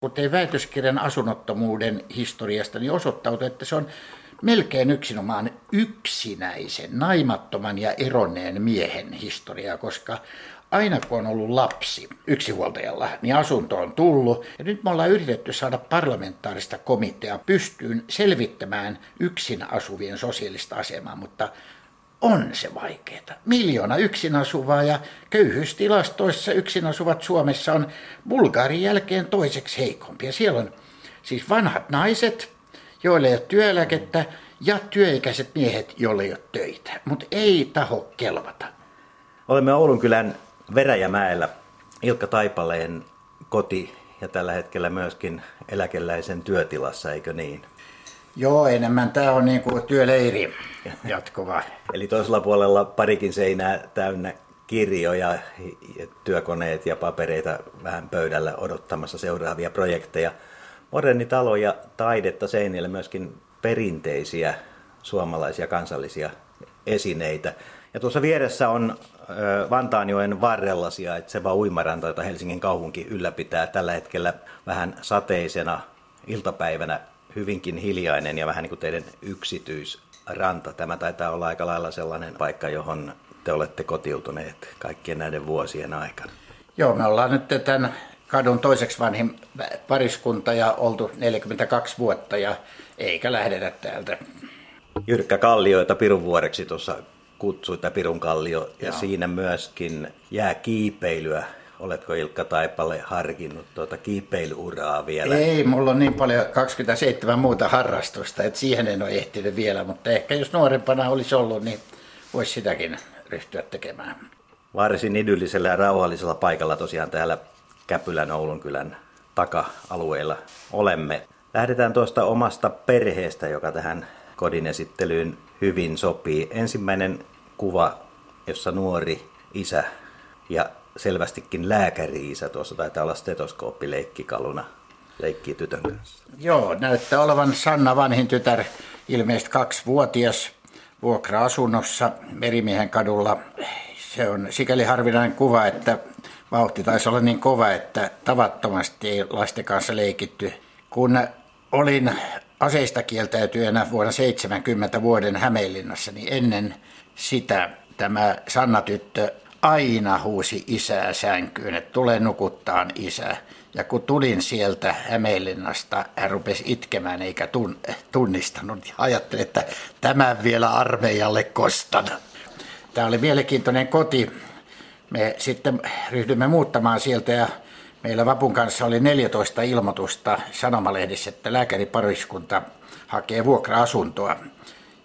Kun tein väitöskirjan asunnottomuuden historiasta, niin osoittautui, että se on melkein yksinomaan yksinäisen, naimattoman ja eronneen miehen historia, koska aina kun on ollut lapsi yksihuoltajalla, niin asunto on tullut. Ja nyt me ollaan yritetty saada parlamentaarista komitea pystyyn selvittämään yksin asuvien sosiaalista asemaa, mutta on se vaikeaa. Miljoona yksin asuvaa ja köyhyystilastoissa yksin asuvat Suomessa on Bulgarin jälkeen toiseksi heikompia. Siellä on siis vanhat naiset, joille ei ole työeläkettä, ja työikäiset miehet, joille ei ole töitä, mutta ei taho kelvata. Olemme Oulunkylän Veräjämäellä Ilkka Taipaleen koti ja tällä hetkellä myöskin eläkeläisen työtilassa, eikö niin? Joo, enemmän tämä on niin kuin työleiri jatkuva. Eli toisella puolella parikin seinää täynnä kirjoja, työkoneet ja papereita vähän pöydällä odottamassa seuraavia projekteja. Moderni talo ja taidetta seinille myöskin perinteisiä suomalaisia kansallisia esineitä. Ja tuossa vieressä on Vantaanjoen varrella sijaitseva uimaranta, jota Helsingin kaupunki ylläpitää tällä hetkellä vähän sateisena iltapäivänä hyvinkin hiljainen ja vähän niin kuin teidän yksityisranta. Tämä taitaa olla aika lailla sellainen paikka, johon te olette kotiutuneet kaikkien näiden vuosien aikana. Joo, me ollaan nyt tämän kadun toiseksi vanhin pariskunta ja oltu 42 vuotta ja eikä lähdetä täältä. Jyrkkä Kallio, jota Pirun vuoreksi tuossa kutsui, Pirun Kallio, ja Joo. siinä myöskin jää kiipeilyä Oletko Ilkka Taipale harkinnut tuota kiipeilyuraa vielä? Ei, mulla on niin paljon 27 muuta harrastusta, että siihen en ole ehtinyt vielä, mutta ehkä jos nuorempana olisi ollut, niin voisi sitäkin ryhtyä tekemään. Varsin idyllisellä ja rauhallisella paikalla tosiaan täällä Käpylän Oulunkylän taka-alueella olemme. Lähdetään tuosta omasta perheestä, joka tähän kodin esittelyyn hyvin sopii. Ensimmäinen kuva, jossa nuori isä ja selvästikin lääkäri-isä, tuossa taitaa olla stetoskooppi leikkikaluna, leikkii tytön kanssa. Joo, näyttää olevan Sanna vanhin tytär, ilmeisesti kaksivuotias vuokra-asunnossa Merimiehen kadulla. Se on sikäli harvinainen kuva, että vauhti taisi olla niin kova, että tavattomasti ei lasten kanssa leikitty. Kun olin aseista kieltäytyjänä vuonna 70 vuoden Hämeenlinnassa, niin ennen sitä tämä Sanna-tyttö aina huusi isää sänkyyn, että tule nukuttaan isä. Ja kun tulin sieltä Hämeenlinnasta, hän rupesi itkemään eikä tunnistanut. Ajattelin, että tämän vielä armeijalle kostan. Tämä oli mielenkiintoinen koti. Me sitten ryhdymme muuttamaan sieltä ja meillä Vapun kanssa oli 14 ilmoitusta sanomalehdissä, että lääkäripariskunta hakee vuokra-asuntoa.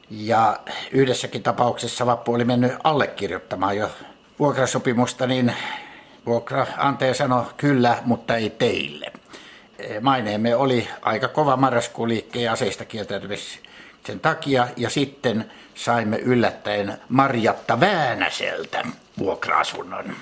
Ja yhdessäkin tapauksessa Vappu oli mennyt allekirjoittamaan jo vuokrasopimusta, niin vuokraantaja sanoi kyllä, mutta ei teille. Maineemme oli aika kova marraskuun liikkeen aseista kieltäytymisen takia ja sitten saimme yllättäen Marjatta Väänäseltä vuokra-asunnon.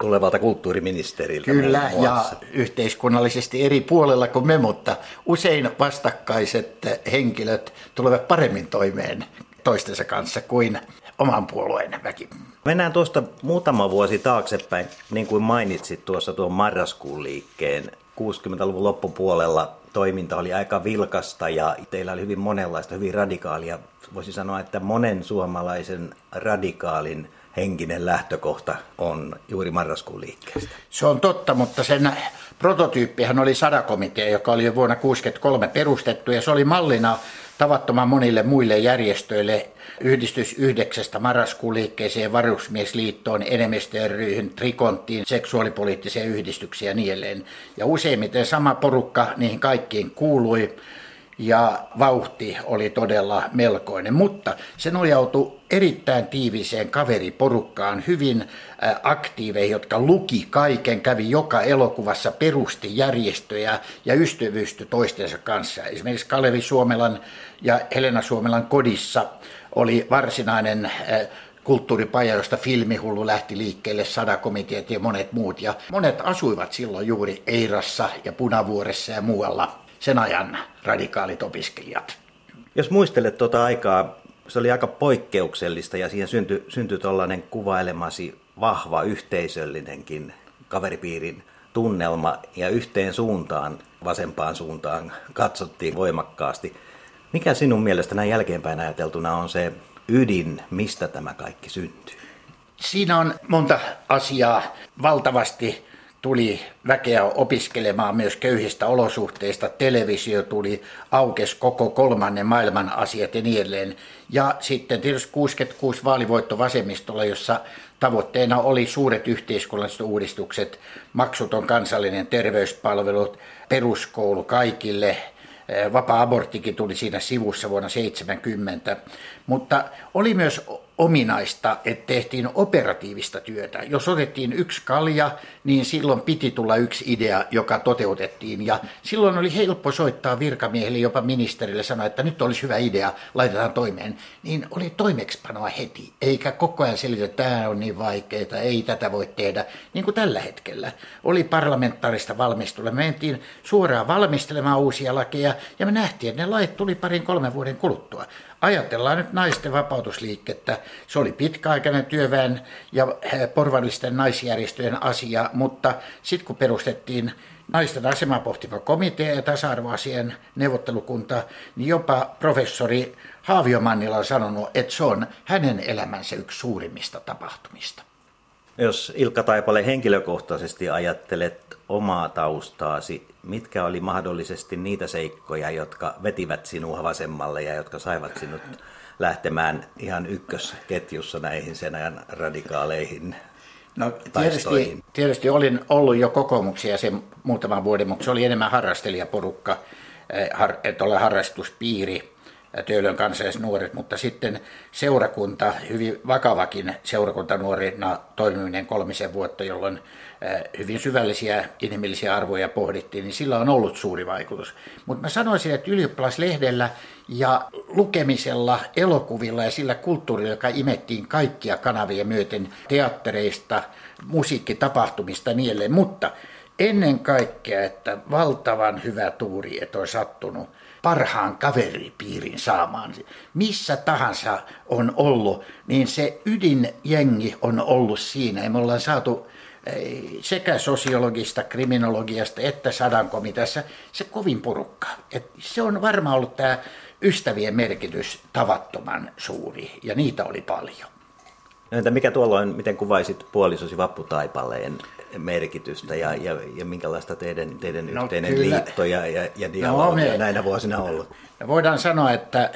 Tulevalta kulttuuriministeriltä. Kyllä, ja yhteiskunnallisesti eri puolella kuin me, mutta usein vastakkaiset henkilöt tulevat paremmin toimeen toistensa kanssa kuin oman puolueen väki. Mennään tuosta muutama vuosi taaksepäin, niin kuin mainitsit tuossa tuon marraskuun liikkeen. 60-luvun loppupuolella toiminta oli aika vilkasta ja teillä oli hyvin monenlaista, hyvin radikaalia. Voisi sanoa, että monen suomalaisen radikaalin henkinen lähtökohta on juuri marraskuun liikkeestä. Se on totta, mutta sen prototyyppihän oli sadakomitea, joka oli jo vuonna 1963 perustettu ja se oli mallina tavattoman monille muille järjestöille, yhdistys 9. marraskuun liikkeeseen, varusmiesliittoon, enemmistöryhyn, trikonttiin, seksuaalipoliittiseen yhdistyksiin ja niin edelleen. Ja useimmiten sama porukka niihin kaikkiin kuului ja vauhti oli todella melkoinen, mutta se nojautui erittäin tiiviseen kaveriporukkaan, hyvin aktiiveihin, jotka luki kaiken, kävi joka elokuvassa, perusti järjestöjä ja ystävyysty toistensa kanssa. Esimerkiksi Kalevi Suomelan ja Helena Suomelan kodissa oli varsinainen kulttuuripaja, josta filmihullu lähti liikkeelle, sadakomiteat ja monet muut. Ja monet asuivat silloin juuri Eirassa ja Punavuoressa ja muualla sen ajan radikaalit opiskelijat. Jos muistelet tuota aikaa, se oli aika poikkeuksellista ja siihen syntyi, syntyi tuollainen kuvailemasi vahva yhteisöllinenkin kaveripiirin tunnelma ja yhteen suuntaan, vasempaan suuntaan katsottiin voimakkaasti. Mikä sinun mielestä näin jälkeenpäin ajateltuna on se ydin, mistä tämä kaikki syntyy? Siinä on monta asiaa. Valtavasti tuli väkeä opiskelemaan myös köyhistä olosuhteista. Televisio tuli, aukes koko kolmannen maailman asiat ja niin edelleen. Ja sitten tietysti 66 vaalivoitto vasemmistolla, jossa tavoitteena oli suuret yhteiskunnalliset uudistukset, maksuton kansallinen terveyspalvelut, peruskoulu kaikille – Vapaa-aborttikin tuli siinä sivussa vuonna 70, mutta oli myös ominaista, että tehtiin operatiivista työtä. Jos otettiin yksi kalja, niin silloin piti tulla yksi idea, joka toteutettiin. Ja silloin oli helppo soittaa virkamiehille, jopa ministerille sanoa, että nyt olisi hyvä idea, laitetaan toimeen. Niin oli toimeksipanoa heti, eikä koko ajan selitä, että tämä on niin vaikeaa, ei tätä voi tehdä. Niin kuin tällä hetkellä. Oli parlamentaarista valmistelua. Me mentiin suoraan valmistelemaan uusia lakeja ja me nähtiin, että ne lait tuli parin kolmen vuoden kuluttua. Ajatellaan nyt naisten vapautusliikettä. Se oli pitkäaikainen työväen ja eh, porvallisten naisjärjestöjen asia, mutta sitten kun perustettiin naisten asemaa pohtiva komitea ja tasa-arvoasian neuvottelukunta, niin jopa professori Haavio Mannila on sanonut, että se on hänen elämänsä yksi suurimmista tapahtumista. Jos Ilkka Taipale henkilökohtaisesti ajattelet omaa taustaasi, mitkä oli mahdollisesti niitä seikkoja, jotka vetivät sinua vasemmalle ja jotka saivat sinut lähtemään ihan ykkösketjussa näihin sen ajan radikaaleihin No, tietysti, tietysti olin ollut jo kokoomuksia sen muutaman vuoden, mutta se oli enemmän harrastelijaporukka, eh, että olla harrastuspiiri Töölön nuoret, mutta sitten seurakunta, hyvin vakavakin seurakunta nuorina toimiminen kolmisen vuotta, jolloin hyvin syvällisiä inhimillisiä arvoja pohdittiin, niin sillä on ollut suuri vaikutus. Mutta mä sanoisin, että ylioppilaslehdellä ja lukemisella, elokuvilla ja sillä kulttuurilla, joka imettiin kaikkia kanavia myöten teattereista, musiikkitapahtumista niin mutta ennen kaikkea, että valtavan hyvä tuuri, että on sattunut parhaan kaveripiirin saamaan. Missä tahansa on ollut, niin se ydinjengi on ollut siinä. Ja me ollaan saatu eh, sekä sosiologista, kriminologiasta että sadankomiteassa se kovin porukka. Et se on varmaan ollut tämä ystävien merkitys tavattoman suuri, ja niitä oli paljon. No entä mikä tuolloin, miten kuvaisit puolisosi vapputaipaleen merkitystä ja, ja, ja minkälaista teidän, teidän no, yhteinen kyllä. liitto ja, ja, ja dialogia no, me, näinä vuosina ollut? Voidaan sanoa, että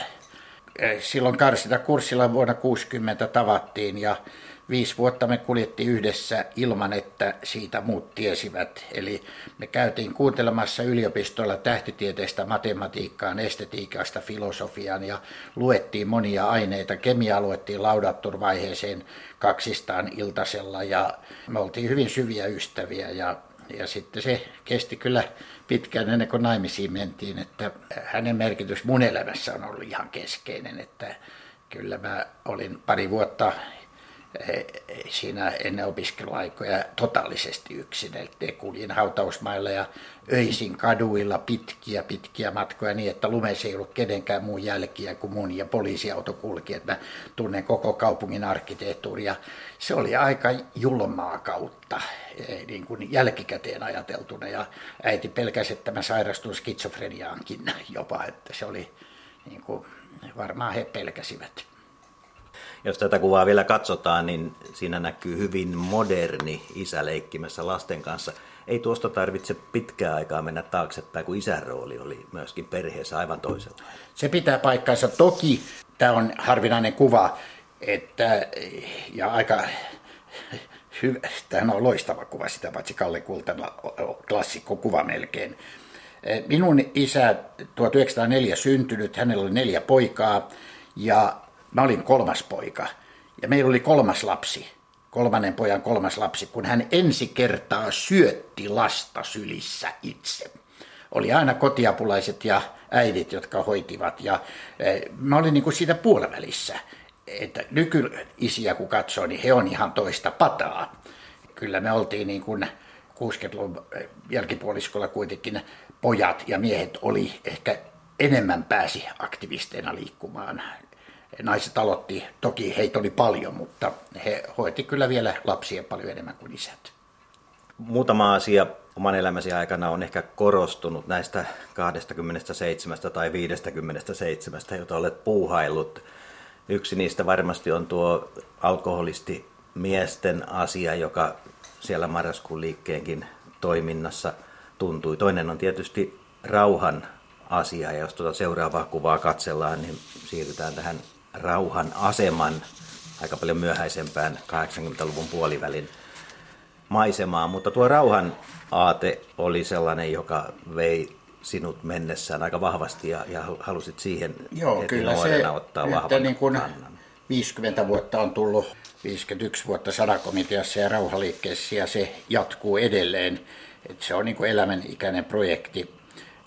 eh, silloin Karsita kurssilla vuonna 60 tavattiin ja viisi vuotta me kuljettiin yhdessä ilman, että siitä muut tiesivät. Eli me käytiin kuuntelemassa yliopistolla tähtitieteestä, matematiikkaan, estetiikasta, filosofiaan ja luettiin monia aineita. Kemia luettiin laudatturvaiheeseen kaksistaan iltasella ja me oltiin hyvin syviä ystäviä ja ja sitten se kesti kyllä pitkään ennen kuin naimisiin mentiin, että hänen merkitys mun elämässä on ollut ihan keskeinen, että kyllä mä olin pari vuotta siinä ennen opiskeluaikoja totaalisesti yksin. Eli kuljin hautausmailla ja öisin kaduilla pitkiä pitkiä matkoja niin, että lumessa ei ollut kenenkään muun jälkiä kuin mun ja poliisiauto kulki. Että mä tunnen koko kaupungin arkkitehtuuria. Se oli aika julmaa kautta eh, niin kuin jälkikäteen ajateltuna ja äiti pelkäsi, että mä sairastun skitsofreniaankin jopa, että se oli niin kuin, varmaan he pelkäsivät. Jos tätä kuvaa vielä katsotaan, niin siinä näkyy hyvin moderni isä leikkimässä lasten kanssa. Ei tuosta tarvitse pitkää aikaa mennä taaksepäin, kun isän rooli oli myöskin perheessä aivan toisella. Se pitää paikkansa. Toki tämä on harvinainen kuva, että, ja aika hyvä, tämä on loistava kuva, sitä paitsi Kalle Kultana klassikko kuva melkein. Minun isä 1904 syntynyt, hänellä oli neljä poikaa ja Mä olin kolmas poika ja meillä oli kolmas lapsi, kolmannen pojan kolmas lapsi, kun hän ensi kertaa syötti lasta sylissä itse. Oli aina kotiapulaiset ja äidit, jotka hoitivat ja e, mä olin niin kuin siitä puolivälissä. Että nykyisiä kun katsoo, niin he on ihan toista pataa. Kyllä me oltiin niin kuin 60-luvun jälkipuoliskolla kuitenkin pojat ja miehet oli ehkä enemmän pääsi aktivisteina liikkumaan naiset aloitti, toki heitä oli paljon, mutta he hoiti kyllä vielä lapsia paljon enemmän kuin isät. Muutama asia oman elämäsi aikana on ehkä korostunut näistä 27 tai 57, joita olet puuhaillut. Yksi niistä varmasti on tuo alkoholisti miesten asia, joka siellä marraskuun liikkeenkin toiminnassa tuntui. Toinen on tietysti rauhan asia, ja jos tuota seuraavaa kuvaa katsellaan, niin siirrytään tähän rauhan aseman aika paljon myöhäisempään 80-luvun puolivälin maisemaan, mutta tuo rauhan aate oli sellainen, joka vei sinut mennessään aika vahvasti ja, ja halusit siihen Joo, kyllä se, ottaa vahvan niin kuin 50 vuotta on tullut 51 vuotta sadakomiteassa ja rauhaliikkeessä ja se jatkuu edelleen. Et se on niin kuin elämänikäinen projekti.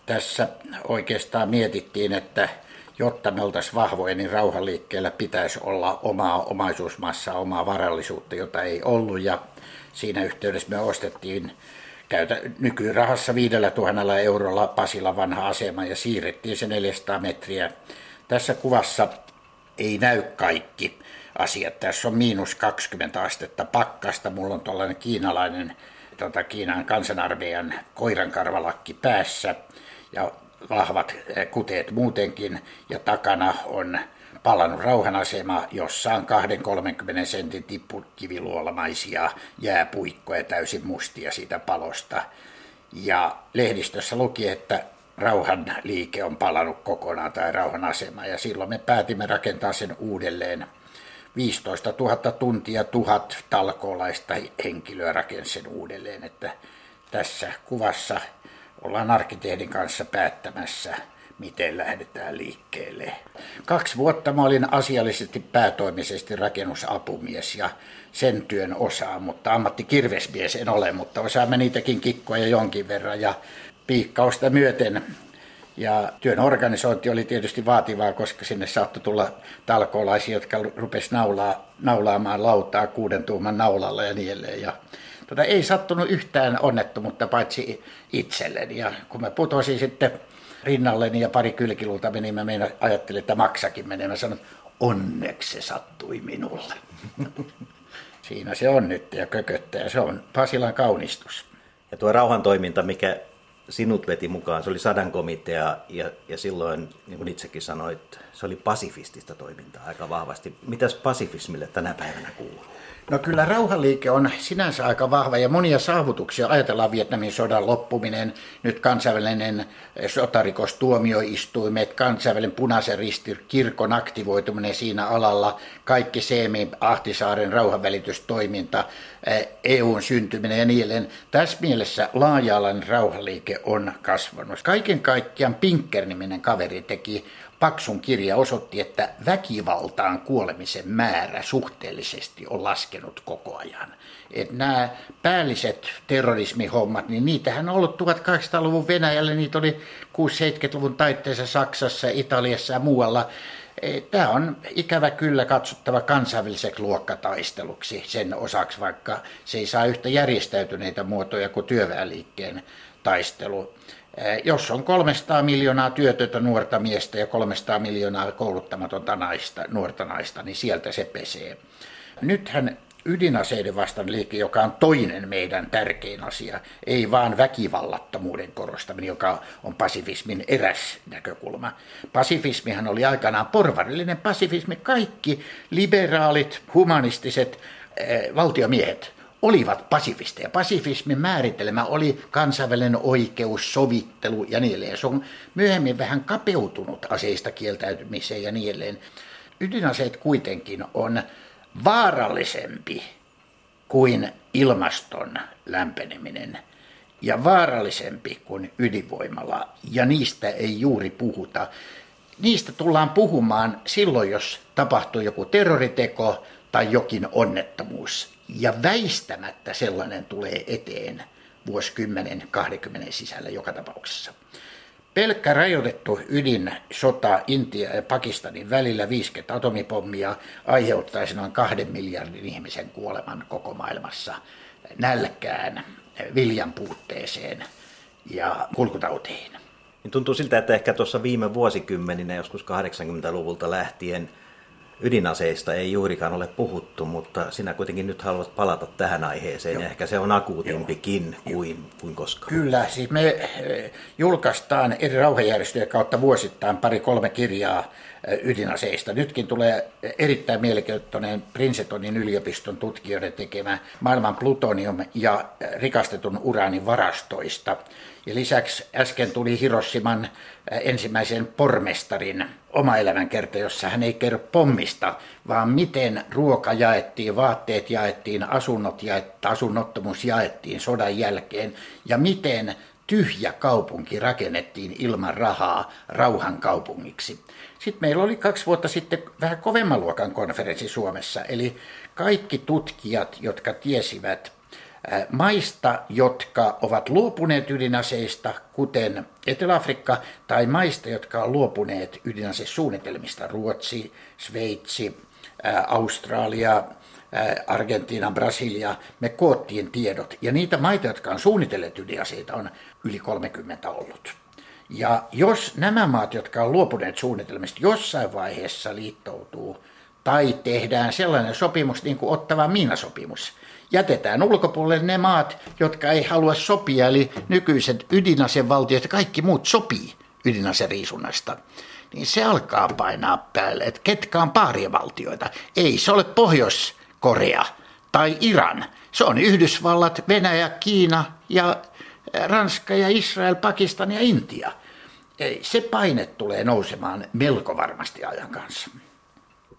Tässä oikeastaan mietittiin, että jotta me oltaisiin vahvoja, niin rauhaliikkeellä pitäisi olla omaa omaisuusmassaa, omaa varallisuutta, jota ei ollut. Ja siinä yhteydessä me ostettiin käytä, nykyrahassa 5000 eurolla Pasila vanha asema ja siirrettiin se 400 metriä. Tässä kuvassa ei näy kaikki asiat. Tässä on miinus 20 astetta pakkasta. Mulla on tuollainen kiinalainen tota, Kiinan kansanarmeijan koirankarvalakki päässä ja vahvat eh, kuteet muutenkin. Ja takana on palannut rauhanasema, jossa on 20-30 sentin tippukiviluolamaisia jääpuikkoja täysin mustia siitä palosta. Ja lehdistössä luki, että rauhan liike on palannut kokonaan tai rauhan asema ja silloin me päätimme rakentaa sen uudelleen. 15 000 tuntia, tuhat talkoolaista henkilöä rakensi sen uudelleen, että tässä kuvassa ollaan arkkitehdin kanssa päättämässä miten lähdetään liikkeelle. Kaksi vuotta mä olin asiallisesti päätoimisesti rakennusapumies ja sen työn osaa, mutta ammattikirvesmies en ole, mutta osaamme niitäkin kikkoja jonkin verran ja piikkausta myöten ja työn organisointi oli tietysti vaativaa, koska sinne saattoi tulla talkoolaisia, jotka rupesivat naulaa, naulaamaan lautaa kuuden tuuman naulalla ja niin edelleen. Ja tuota, ei sattunut yhtään onnettomuutta paitsi itselleni. Ja kun mä putosin sitten rinnalleni ja pari kylkilulta meni, mä meina, ajattelin, että maksakin menee. Mä sanoin, onneksi se sattui minulle. Siinä se on nyt ja kököttää ja se on Pasilan kaunistus. Ja tuo rauhantoiminta, mikä sinut veti mukaan, se oli sadan komitea ja, ja silloin, niin kuin itsekin sanoit, se oli pasifistista toimintaa aika vahvasti. Mitäs pasifismille tänä päivänä kuuluu? No kyllä rauhanliike on sinänsä aika vahva ja monia saavutuksia. Ajatellaan Vietnamin sodan loppuminen, nyt kansainvälinen sotarikostuomioistuimet, kansainvälinen punaisen risti, kirkon aktivoituminen siinä alalla, kaikki Seemi, Ahtisaaren rauhanvälitystoiminta, EUn syntyminen ja niin edelleen. Tässä mielessä laaja-alainen rauhanliike on kasvanut. Kaiken kaikkiaan Pinker-niminen kaveri teki Paksun kirja osoitti, että väkivaltaan kuolemisen määrä suhteellisesti on laskenut koko ajan. Et nämä päälliset terrorismihommat, niin niitähän on ollut 1800-luvun Venäjällä, niitä oli 6-70-luvun taitteessa Saksassa, Italiassa ja muualla. E, Tämä on ikävä kyllä katsottava kansainväliseksi luokkataisteluksi sen osaksi, vaikka se ei saa yhtä järjestäytyneitä muotoja kuin työväenliikkeen taistelu. Eh, jos on 300 miljoonaa työtöntä nuorta miestä ja 300 miljoonaa kouluttamatonta naista, nuorta naista, niin sieltä se pesee. Nythän ydinaseiden vastaan liike, joka on toinen meidän tärkein asia, ei vaan väkivallattomuuden korostaminen, joka on pasifismin eräs näkökulma. Pasifismihan oli aikanaan porvarillinen pasifismi. Kaikki liberaalit, humanistiset eh, valtiomiehet olivat pasifisteja. Pasifismin määritelmä oli kansainvälinen oikeus, sovittelu ja niin edelleen. Se on myöhemmin vähän kapeutunut aseista kieltäytymiseen ja niin edelleen. Ydinaseet kuitenkin on vaarallisempi kuin ilmaston lämpeneminen ja vaarallisempi kuin ydinvoimala, ja niistä ei juuri puhuta. Niistä tullaan puhumaan silloin, jos tapahtuu joku terroriteko tai jokin onnettomuus. Ja väistämättä sellainen tulee eteen vuosikymmenen 20 sisällä joka tapauksessa. Pelkkä rajoitettu ydinsota Intia ja Pakistanin välillä 50 atomipommia aiheuttaisi noin kahden miljardin ihmisen kuoleman koko maailmassa nälkään, viljan puutteeseen ja kulkutautiin. Niin tuntuu siltä, että ehkä tuossa viime vuosikymmeninä, joskus 80-luvulta lähtien, ydinaseista ei juurikaan ole puhuttu, mutta sinä kuitenkin nyt haluat palata tähän aiheeseen. Joo. Ehkä se on akuutimpikin kuin, kuin koskaan. Kyllä, siis me eh, julkaistaan eri rauhanjärjestöjen kautta vuosittain pari-kolme kirjaa ydinaseista. Nytkin tulee erittäin mielenkiintoinen Princetonin yliopiston tutkijoiden tekemä maailman plutonium ja rikastetun uraanin varastoista. Ja lisäksi äsken tuli Hiroshiman ensimmäisen pormestarin oma elämänkerta, jossa hän ei kerro pommista, vaan miten ruoka jaettiin, vaatteet jaettiin, asunnot jaettiin, asunnottomuus jaettiin sodan jälkeen ja miten tyhjä kaupunki rakennettiin ilman rahaa rauhan kaupungiksi. Sitten meillä oli kaksi vuotta sitten vähän kovemman luokan konferenssi Suomessa, eli kaikki tutkijat, jotka tiesivät maista, jotka ovat luopuneet ydinaseista, kuten Etelä-Afrikka, tai maista, jotka ovat luopuneet ydinasesuunnitelmista, Ruotsi, Sveitsi, Australia, Argentiina, Brasilia, me koottiin tiedot. Ja niitä maita, jotka on suunnitelleet ydinaseita, on yli 30 ollut. Ja jos nämä maat, jotka on luopuneet suunnitelmista, jossain vaiheessa liittoutuu tai tehdään sellainen sopimus niin kuin ottava miinasopimus, jätetään ulkopuolelle ne maat, jotka ei halua sopia, eli nykyiset ydinasevaltiot ja kaikki muut sopii ydinaseriisunnasta, niin se alkaa painaa päälle, että ketkä on paarivaltioita. Ei se ole Pohjois-Korea tai Iran. Se on Yhdysvallat, Venäjä, Kiina ja Ranska ja Israel, Pakistan ja Intia. Se paine tulee nousemaan melko varmasti ajan kanssa.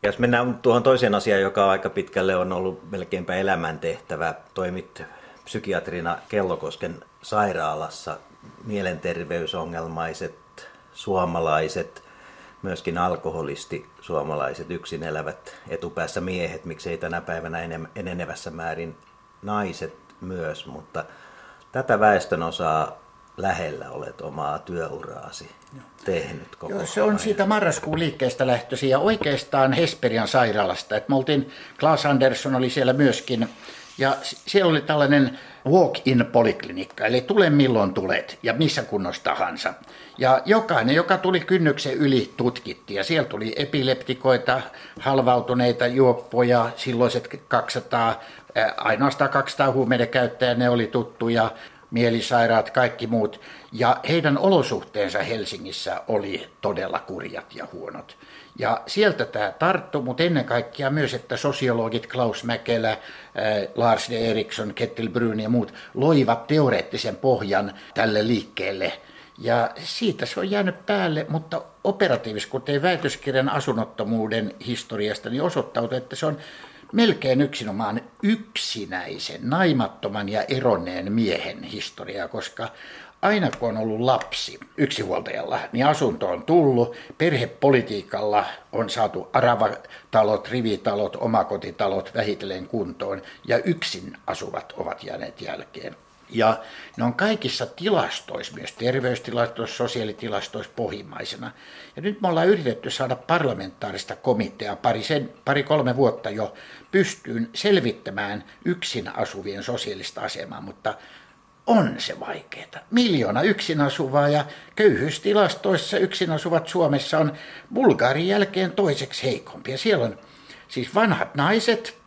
Jos mennään tuohon toiseen asiaan, joka aika pitkälle on ollut melkeinpä elämäntehtävä. Toimit psykiatrina Kellokosken sairaalassa. Mielenterveysongelmaiset suomalaiset, myöskin alkoholisti suomalaiset yksin elävät etupäässä miehet, miksei tänä päivänä enenevässä määrin naiset myös, mutta tätä väestön osaa lähellä olet omaa työuraasi tehnyt koko Joo, se on ajan. siitä marraskuun liikkeestä lähtöisin ja oikeastaan Hesperian sairaalasta. Et me oltiin, Klaas Andersson oli siellä myöskin ja siellä oli tällainen walk-in poliklinikka, eli tule milloin tulet ja missä kunnossa tahansa. Ja jokainen, joka tuli kynnyksen yli, tutkittiin. Ja siellä tuli epileptikoita, halvautuneita juoppoja, silloiset 200, ainoastaan 200 huumeiden käyttäjää, ne oli tuttuja mielisairaat, kaikki muut. Ja heidän olosuhteensa Helsingissä oli todella kurjat ja huonot. Ja sieltä tämä tarttu, mutta ennen kaikkea myös, että sosiologit Klaus Mäkelä, Lars de Eriksson, Kettil Brun ja muut loivat teoreettisen pohjan tälle liikkeelle. Ja siitä se on jäänyt päälle, mutta operatiivisesti, kun tein väitöskirjan asunnottomuuden historiasta, niin osoittautui, että se on melkein yksinomaan yksinäisen, naimattoman ja eronneen miehen historia, koska aina kun on ollut lapsi yksinhuoltajalla, niin asunto on tullut, perhepolitiikalla on saatu aravatalot, rivitalot, omakotitalot vähitellen kuntoon ja yksin asuvat ovat jääneet jälkeen. Ja ne on kaikissa tilastoissa, myös terveystilastoissa, sosiaalitilastoissa pohjimmaisena. Ja nyt me ollaan yritetty saada parlamentaarista komiteaa pari, sen, pari kolme vuotta jo pystyyn selvittämään yksin asuvien sosiaalista asemaa, mutta on se vaikeaa. Miljoona yksin asuvaa ja köyhyystilastoissa yksin asuvat Suomessa on Bulgarin jälkeen toiseksi heikompia. Siellä on siis vanhat naiset,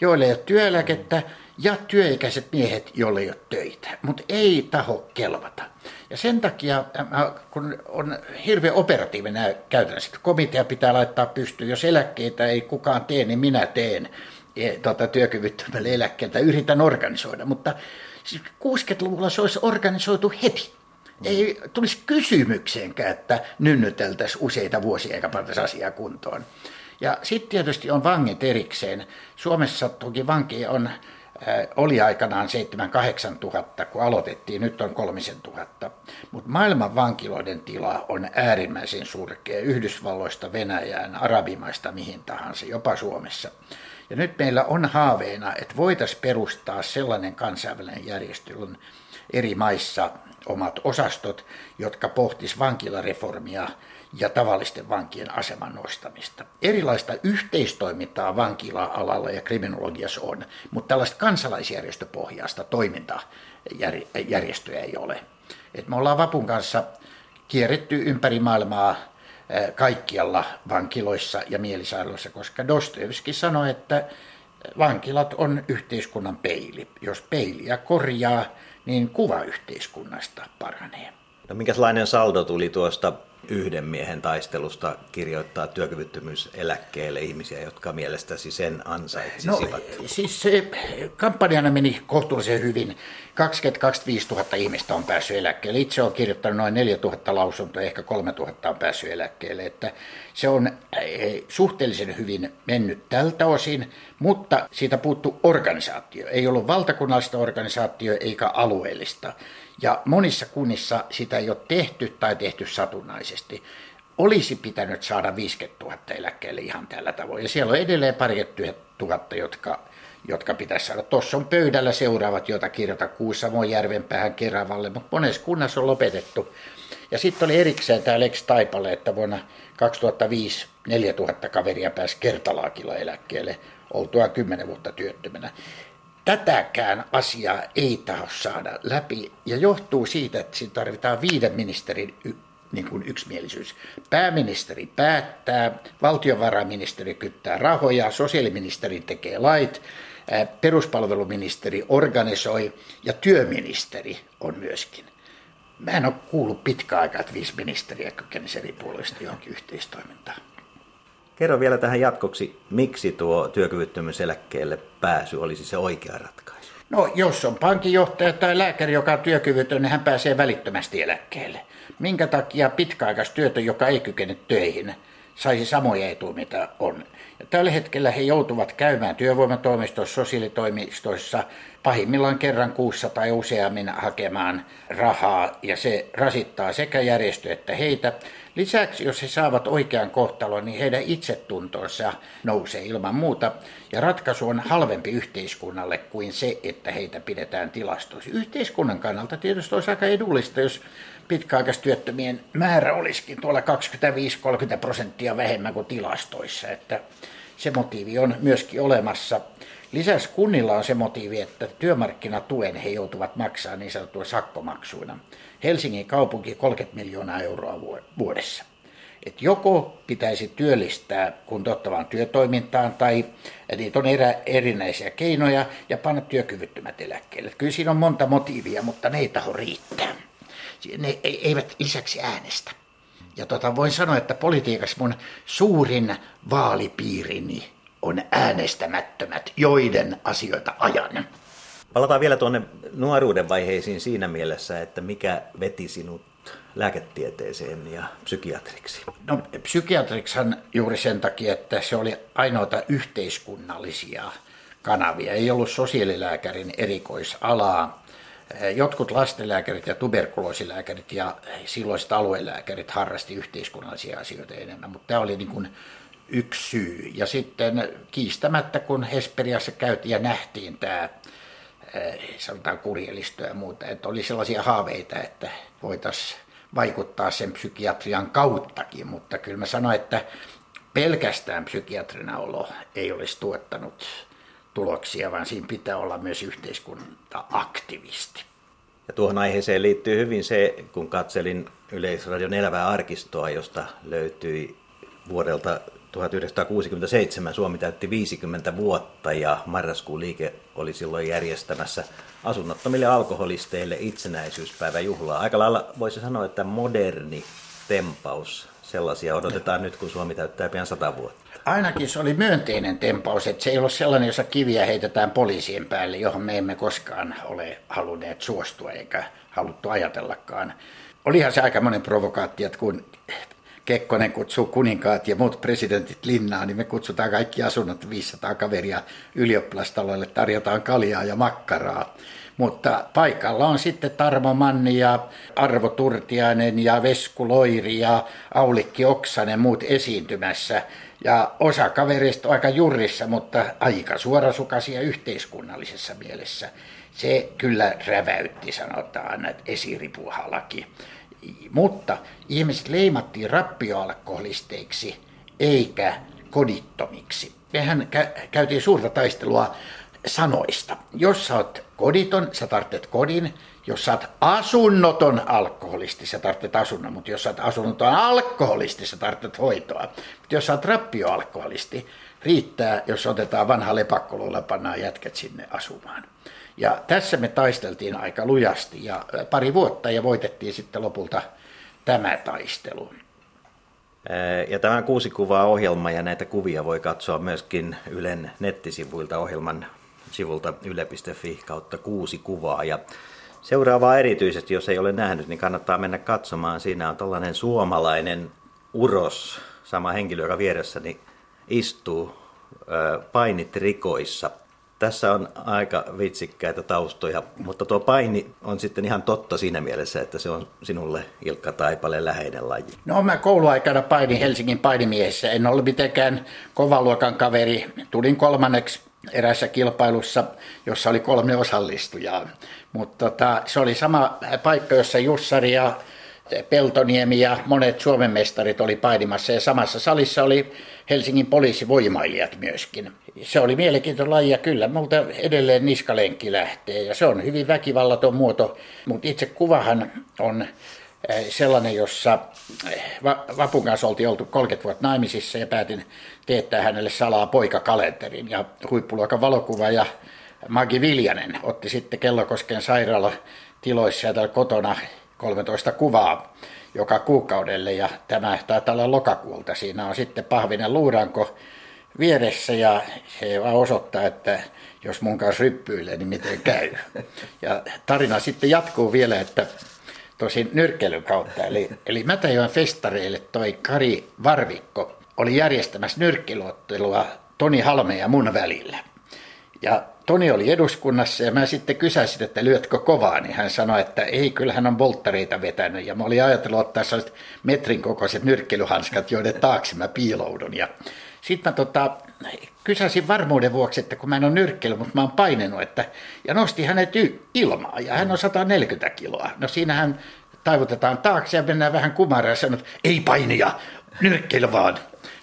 joille ei ole työeläkettä, ja työikäiset miehet, joille ei ole töitä, mutta ei taho kelvata. Ja sen takia, kun on hirveän operatiivinen käytännössä, että komitea pitää laittaa pystyyn, jos eläkkeitä ei kukaan tee, niin minä teen tuota, työkyvyttömälle eläkkeeltä, yritän organisoida, mutta 60-luvulla se olisi organisoitu heti. Ei tulisi kysymykseenkään, että nynnyteltäisiin useita vuosia eikä pantaisi asiaa kuntoon. Ja sitten tietysti on vangit erikseen. Suomessa toki vankeja on oli aikanaan 7-8 tuhatta, kun aloitettiin, nyt on 3 tuhatta. Mutta maailman vankiloiden tila on äärimmäisen surkea, Yhdysvalloista, Venäjään, Arabimaista, mihin tahansa, jopa Suomessa. Ja nyt meillä on haaveena, että voitaisiin perustaa sellainen kansainvälinen järjestö, on eri maissa omat osastot, jotka pohtis vankilareformia ja tavallisten vankien aseman nostamista. Erilaista yhteistoimintaa vankila-alalla ja kriminologiassa on, mutta tällaista kansalaisjärjestöpohjaista toimintajärjestöjä ei ole. Et me ollaan Vapun kanssa kierretty ympäri maailmaa kaikkialla vankiloissa ja mielisairaaloissa, koska Dostoevski sanoi, että vankilat on yhteiskunnan peili. Jos peiliä korjaa, niin kuva yhteiskunnasta paranee. No minkälainen saldo tuli tuosta yhden miehen taistelusta kirjoittaa työkyvyttömyyseläkkeelle ihmisiä, jotka mielestäsi sen ansaitsisivat? No, siis se kampanjana meni kohtuullisen hyvin. 20-25 000 ihmistä on päässyt eläkkeelle. Itse olen kirjoittanut noin 4 000 lausuntoa, ehkä 3 000 on päässyt eläkkeelle. Että se on eh, suhteellisen hyvin mennyt tältä osin, mutta siitä puuttuu organisaatio. Ei ollut valtakunnallista organisaatio eikä alueellista. Ja monissa kunnissa sitä ei ole tehty tai tehty satunnaisesti. Olisi pitänyt saada 50 000 eläkkeelle ihan tällä tavoin. Ja siellä on edelleen parikymmentä tuhatta, jotka, jotka pitäisi saada. Tuossa on pöydällä seuraavat, joita kirjoita Kuusamon päähän Keravalle, mutta monessa kunnassa on lopetettu. Ja sitten oli erikseen tämä Lex Taipale, että vuonna 2005 4000 kaveria pääsi kertalaakilla eläkkeelle oltua 10 vuotta työttömänä tätäkään asiaa ei taho saada läpi ja johtuu siitä, että siinä tarvitaan viiden ministerin niin kuin yksimielisyys. Pääministeri päättää, valtiovarainministeri kyttää rahoja, sosiaaliministeri tekee lait, peruspalveluministeri organisoi ja työministeri on myöskin. Mä en ole kuullut pitkä aikaa, että viisi ministeriä kykenisi eri puolesta johonkin yhteistoimintaan. Kerro vielä tähän jatkoksi, miksi tuo työkyvyttömyyseläkkeelle pääsy olisi se oikea ratkaisu? No, jos on pankinjohtaja tai lääkäri, joka on työkyvytön, niin hän pääsee välittömästi eläkkeelle. Minkä takia pitkäaikaistyötön, joka ei kykene töihin, saisi samoja etuja, mitä on. Tällä hetkellä he joutuvat käymään työvoimatoimistoissa, sosiaalitoimistoissa pahimmillaan kerran kuussa tai useammin hakemaan rahaa, ja se rasittaa sekä järjestö että heitä. Lisäksi, jos he saavat oikean kohtalon, niin heidän itsetuntonsa nousee ilman muuta. Ja ratkaisu on halvempi yhteiskunnalle kuin se, että heitä pidetään tilastoissa. Yhteiskunnan kannalta tietysti olisi aika edullista, jos pitkäaikaistyöttömien määrä olisikin tuolla 25-30 prosenttia vähemmän kuin tilastoissa. Että se motiivi on myöskin olemassa. Lisäksi kunnilla on se motiivi, että työmarkkinatuen he joutuvat maksamaan niin sanottua sakkomaksuina. Helsingin kaupunki 30 miljoonaa euroa vuodessa. Et joko pitäisi työllistää kuntouttavaan työtoimintaan tai niitä on erä, erinäisiä keinoja ja panna työkyvyttömät eläkkeelle. Kyllä siinä on monta motiivia, mutta ne ei taho riittää. Ne eivät lisäksi äänestä. Ja tota, voin sanoa, että politiikassa mun suurin vaalipiirini on äänestämättömät, joiden asioita ajan. Palataan vielä tuonne nuoruuden vaiheisiin siinä mielessä, että mikä veti sinut lääketieteeseen ja psykiatriksi? No psykiatriksihan juuri sen takia, että se oli ainoita yhteiskunnallisia kanavia. Ei ollut sosiaalilääkärin erikoisalaa. Jotkut lastenlääkärit ja tuberkuloosilääkärit ja silloiset aluelääkärit harrasti yhteiskunnallisia asioita enemmän, mutta tämä oli niin kuin yksi syy. Ja sitten kiistämättä, kun Hesperiassa käytiin ja nähtiin tämä sanotaan kurjelistoa ja muuta, että oli sellaisia haaveita, että voitaisiin vaikuttaa sen psykiatrian kauttakin, mutta kyllä mä sanoin, että pelkästään psykiatrina olo ei olisi tuottanut tuloksia, vaan siinä pitää olla myös yhteiskunta-aktivisti. Ja tuohon aiheeseen liittyy hyvin se, kun katselin Yleisradion elävää arkistoa, josta löytyi vuodelta 1967 Suomi täytti 50 vuotta ja marraskuun liike oli silloin järjestämässä asunnottomille alkoholisteille itsenäisyyspäiväjuhlaa. Aika lailla voisi sanoa, että moderni tempaus. Sellaisia odotetaan nyt, kun Suomi täyttää pian 100 vuotta. Ainakin se oli myönteinen tempaus, että se ei ole sellainen, jossa kiviä heitetään poliisien päälle, johon me emme koskaan ole halunneet suostua eikä haluttu ajatellakaan. Olihan se aika monen provokaatio, kun Kekkonen kutsuu kuninkaat ja muut presidentit linnaan, niin me kutsutaan kaikki asunnot 500 kaveria ylioppilastaloille, tarjotaan kaljaa ja makkaraa. Mutta paikalla on sitten Tarmo Manni ja Arvo Turtiainen ja Vesku Loiri ja Aulikki Oksanen muut esiintymässä. Ja osa kavereista on aika jurissa, mutta aika suorasukaisia yhteiskunnallisessa mielessä. Se kyllä räväytti, sanotaan, esiripuhalaki. Mutta ihmiset leimattiin rappioalkoholisteiksi eikä kodittomiksi. Mehän kä- käytiin suurta taistelua sanoista. Jos sä oot koditon, sä tarvitset kodin. Jos sä oot asunnoton alkoholisti, sä tarvitset asunnon. Mutta jos sä oot asunnoton alkoholisti, sä tarvitset hoitoa. Mutta jos sä oot rappioalkoholisti, riittää, jos otetaan vanha lepakkolulla, pannaan jätket sinne asumaan. Ja tässä me taisteltiin aika lujasti ja pari vuotta ja voitettiin sitten lopulta tämä taistelu. Ja tämä kuusi kuvaa ohjelma ja näitä kuvia voi katsoa myöskin Ylen nettisivuilta ohjelman sivulta yle.fi kautta kuusi kuvaa. Ja seuraavaa erityisesti, jos ei ole nähnyt, niin kannattaa mennä katsomaan. Siinä on tällainen suomalainen uros, sama henkilö, joka vieressäni istuu painit rikoissa tässä on aika vitsikkäitä taustoja, mutta tuo paini on sitten ihan totta siinä mielessä, että se on sinulle Ilkka Taipale läheinen laji. No mä kouluaikana painin Helsingin painimiehessä. En ollut mitenkään kovaluokan kaveri. Tulin kolmanneksi erässä kilpailussa, jossa oli kolme osallistujaa. Mutta tota, se oli sama paikka, jossa Jussari ja Peltoniemi ja monet Suomen mestarit oli painimassa. Ja samassa salissa oli Helsingin poliisivoimailijat myöskin. Se oli mielenkiintoinen laji ja kyllä multa edelleen niskalenkki lähtee. Ja se on hyvin väkivallaton muoto, mutta itse kuvahan on eh, sellainen, jossa eh, Vapun kanssa oltiin oltu 30 vuotta naimisissa ja päätin teettää hänelle salaa poikakalenterin. Ja huippuluokan valokuva ja Magi Viljanen otti sitten Kellokosken sairaala tiloissa ja täällä kotona 13 kuvaa joka kuukaudelle ja tämä taitaa olla lokakuulta. Siinä on sitten pahvinen luuranko vieressä ja se vaan osoittaa, että jos mun kanssa ryppyilee, niin miten käy. Ja tarina sitten jatkuu vielä, että tosin nyrkkelyn kautta. Eli, eli Mätäjoen festareille toi Kari Varvikko oli järjestämässä nyrkkiluottelua Toni Halme ja mun välillä. Ja Toni oli eduskunnassa ja mä sitten kysäsin, että lyötkö kovaa, niin hän sanoi, että ei, kyllä hän on volttareita vetänyt. Ja mä olin ajatellut ottaa sellaiset metrin kokoiset nyrkkelyhanskat, joiden taakse mä piiloudun. Ja sitten mä tota, kysäsin varmuuden vuoksi, että kun mä en ole nyrkkely, mutta mä oon painenut, että, ja nosti hänet y- ilmaan, ja hän on 140 kiloa. No siinähän taivutetaan taakse ja mennään vähän kumaraan ja sanoo, että ei painia, nyrkkely vaan.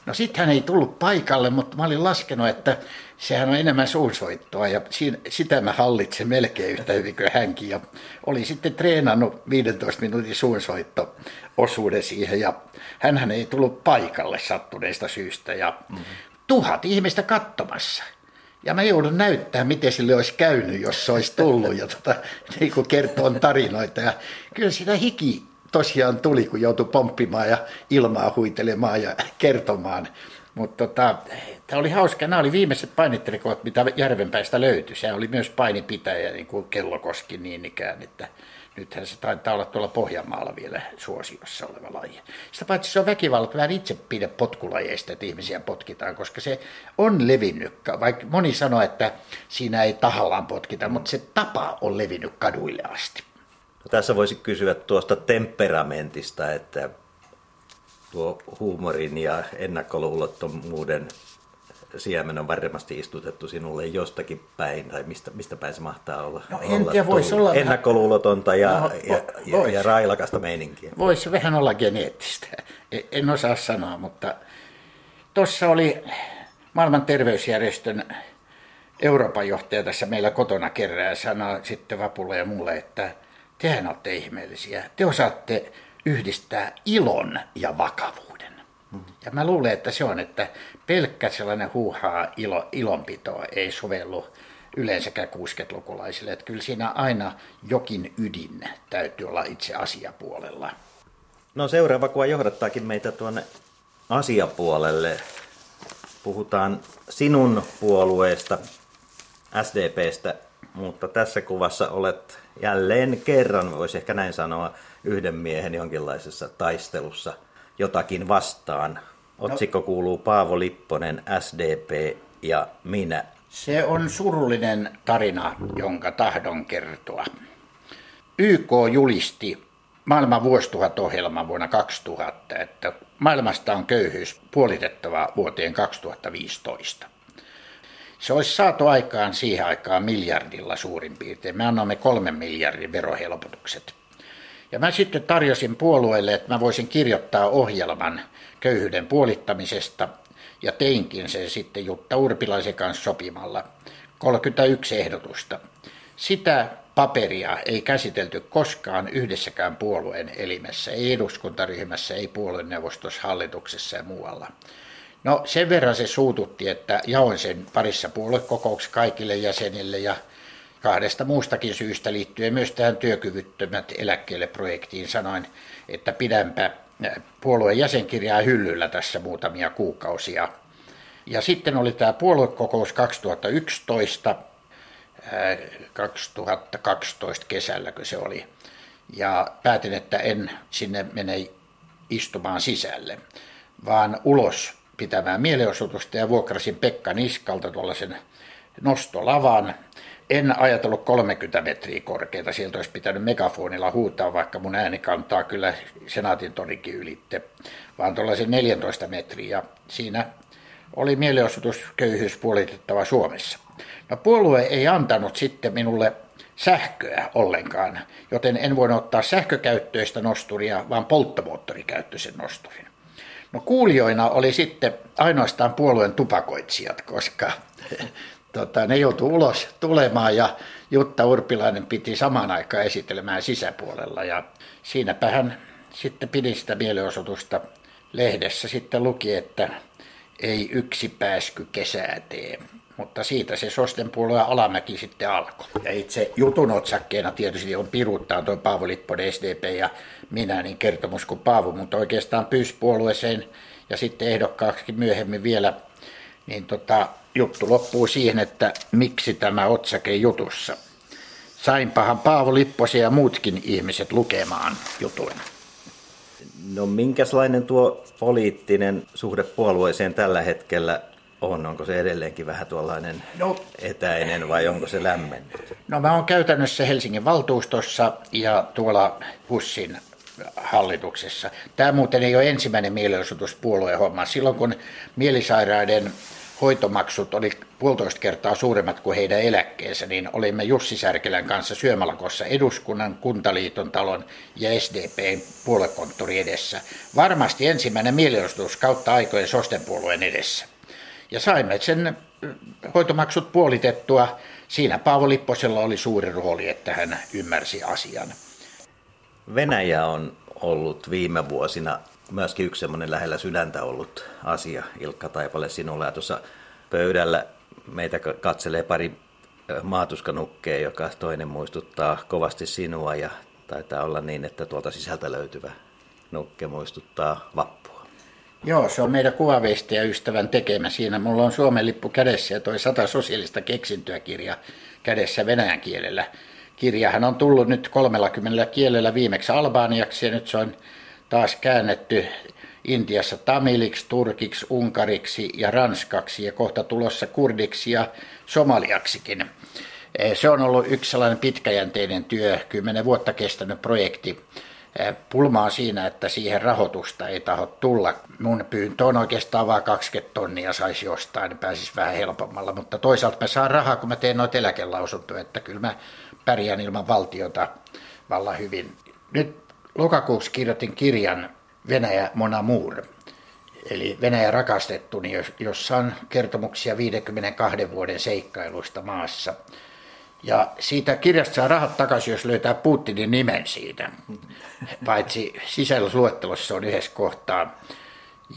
No sitten hän ei tullut paikalle, mutta mä olin laskenut, että sehän on enemmän suunsoittoa ja siinä, sitä mä hallitsen melkein yhtä hyvin kuin hänkin. Ja oli sitten treenannut 15 minuutin suunsoitto osuuden siihen ja hän ei tullut paikalle sattuneesta syystä ja mm-hmm. tuhat ihmistä katsomassa. Ja mä joudun näyttämään, miten sille olisi käynyt, jos se olisi tullut ja tota, niin kuin kertoo tarinoita. Ja kyllä sitä hiki tosiaan tuli, kun joutui pomppimaan ja ilmaa huitelemaan ja kertomaan. Mutta tota, tämä oli hauska. Nämä oli viimeiset painittelikoot, mitä Järvenpäistä löytyi. Se oli myös painipitäjä, niin kuin Kellokoski niin ikään, että nythän se taitaa olla tuolla Pohjanmaalla vielä suosiossa oleva laji. Sitä paitsi se on väkivalta, mä itse pidä potkulajeista, että ihmisiä potkitaan, koska se on levinnyt, vaikka moni sanoo, että siinä ei tahallaan potkita, mutta se tapa on levinnyt kaduille asti. No, tässä voisi kysyä tuosta temperamentista, että tuo huumorin ja ennakkoluulottomuuden siemen on varmasti istutettu sinulle jostakin päin, tai mistä, mistä päin se mahtaa olla? No en tiedä, voisi olla Ennakkoluulotonta ja, no, ja, ja, ja railakasta meininkiä. Voisi vähän olla geneettistä, en osaa sanoa, mutta tuossa oli maailman terveysjärjestön Euroopan johtaja tässä meillä kotona kerran ja sanoi sitten Vapulle ja mulle, että tehän olette ihmeellisiä. Te osaatte yhdistää ilon ja vakavuuden. Ja mä luulen, että se on, että pelkkä sellainen huuhaa ilo, ilonpito ei sovellu yleensäkään 60-lukulaisille. Että kyllä siinä aina jokin ydin täytyy olla itse asiapuolella. No seuraava kuva johdattaakin meitä tuonne asiapuolelle. Puhutaan sinun puolueesta, SDPstä, mutta tässä kuvassa olet jälleen kerran, voisi ehkä näin sanoa, yhden miehen jonkinlaisessa taistelussa jotakin vastaan. Otsikko kuuluu Paavo Lipponen, SDP ja minä. Se on surullinen tarina, jonka tahdon kertoa. YK julisti maailman vuosituhatohjelma vuonna 2000, että maailmasta on köyhyys puolitettava vuoteen 2015. Se olisi saatu aikaan siihen aikaan miljardilla suurin piirtein. Me annamme kolmen miljardin verohelpotukset. Ja mä sitten tarjosin puolueelle, että mä voisin kirjoittaa ohjelman köyhyyden puolittamisesta ja teinkin sen sitten Jutta Urpilaisen kanssa sopimalla 31 ehdotusta. Sitä paperia ei käsitelty koskaan yhdessäkään puolueen elimessä, ei eduskuntaryhmässä, ei puolueneuvostossa, hallituksessa ja muualla. No sen verran se suututti, että jaoin sen parissa puoluekokouksessa kaikille jäsenille ja kahdesta muustakin syystä liittyen myös tähän työkyvyttömät eläkkeelle projektiin sanoin, että pidänpä puolueen jäsenkirjaa hyllyllä tässä muutamia kuukausia. Ja sitten oli tämä puoluekokous 2011, 2012 kesälläkö se oli. Ja päätin, että en sinne mene istumaan sisälle, vaan ulos pitämään mielenosoitusta ja vuokrasin Pekka Niskalta tuollaisen nostolavan. En ajatellut 30 metriä korkeita, sieltä olisi pitänyt megafonilla huutaa, vaikka mun ääni kantaa kyllä senaatin torikin ylitte, vaan tuollaisen 14 metriä. Siinä oli mielenosoitus köyhyys puolitettava Suomessa. No puolue ei antanut sitten minulle sähköä ollenkaan, joten en voinut ottaa sähkökäyttöistä nosturia, vaan polttomoottorikäyttöisen nosturin. No kuulijoina oli sitten ainoastaan puolueen tupakoitsijat, koska tota, ne joutui ulos tulemaan ja Jutta Urpilainen piti samaan aikaan esittelemään sisäpuolella ja siinäpä hän sitten pidi sitä mielenosoitusta lehdessä sitten luki, että ei yksi pääsky kesää tee. Mutta siitä se Sosten puolueen alamäki sitten alkoi. Ja itse jutun otsakkeena tietysti on piruuttaa tuo Paavo Lipponen SDP ja minä, niin kertomus kuin Paavo, mutta oikeastaan pyyspuolueeseen ja sitten ehdokkaaksi myöhemmin vielä, niin tota, juttu loppuu siihen, että miksi tämä otsake jutussa. Sainpahan Paavo Lipposen ja muutkin ihmiset lukemaan jutun. No minkälainen tuo poliittinen suhde puolueeseen tällä hetkellä on? Onko se edelleenkin vähän tuollainen no, etäinen vai onko se lämmennyt? No mä oon käytännössä Helsingin valtuustossa ja tuolla Hussin hallituksessa. Tämä muuten ei ole ensimmäinen mielenosoitus puolueen homma. Silloin kun mielisairaiden hoitomaksut oli puolitoista kertaa suuremmat kuin heidän eläkkeensä, niin olimme Jussi Särkelän kanssa syömälakossa eduskunnan, kuntaliiton talon ja SDPn puoluekonttori edessä. Varmasti ensimmäinen mielenosoitus kautta aikojen sostenpuolueen edessä. Ja saimme sen hoitomaksut puolitettua. Siinä Paavo Lipposella oli suuri rooli, että hän ymmärsi asian. Venäjä on ollut viime vuosina myöskin yksi semmoinen lähellä sydäntä ollut asia, Ilkka Taipale, sinulla. Ja tuossa pöydällä meitä katselee pari maatuskanukkeja, joka toinen muistuttaa kovasti sinua ja taitaa olla niin, että tuolta sisältä löytyvä nukke muistuttaa vappua. Joo, se on meidän kuvaveistäjä ystävän tekemä. Siinä mulla on Suomen lippu kädessä ja toi sata sosiaalista keksintöä kirja kädessä venäjän kielellä. Kirjahan on tullut nyt 30 kielellä viimeksi albaaniaksi ja nyt se on taas käännetty Intiassa tamiliksi, turkiksi, unkariksi ja ranskaksi ja kohta tulossa kurdiksi ja somaliaksikin. Eh, se on ollut yksi sellainen pitkäjänteinen työ, kymmenen vuotta kestänyt projekti. Eh, pulma on siinä, että siihen rahoitusta ei taho tulla. Mun pyyntö on oikeastaan vain 20 tonnia saisi jostain, niin pääsisi vähän helpommalla. Mutta toisaalta mä saan rahaa, kun mä teen noita eläkelausuntoja, että kyllä mä pärjään ilman valtiota vallan hyvin. Nyt lokakuussa kirjoitin kirjan Venäjä Mon Amour, eli Venäjä rakastettu, niin jossa on kertomuksia 52 vuoden seikkailuista maassa. Ja siitä kirjasta saa rahat takaisin, jos löytää Putinin nimen siitä. Paitsi sisällysluettelossa on yhdessä kohtaa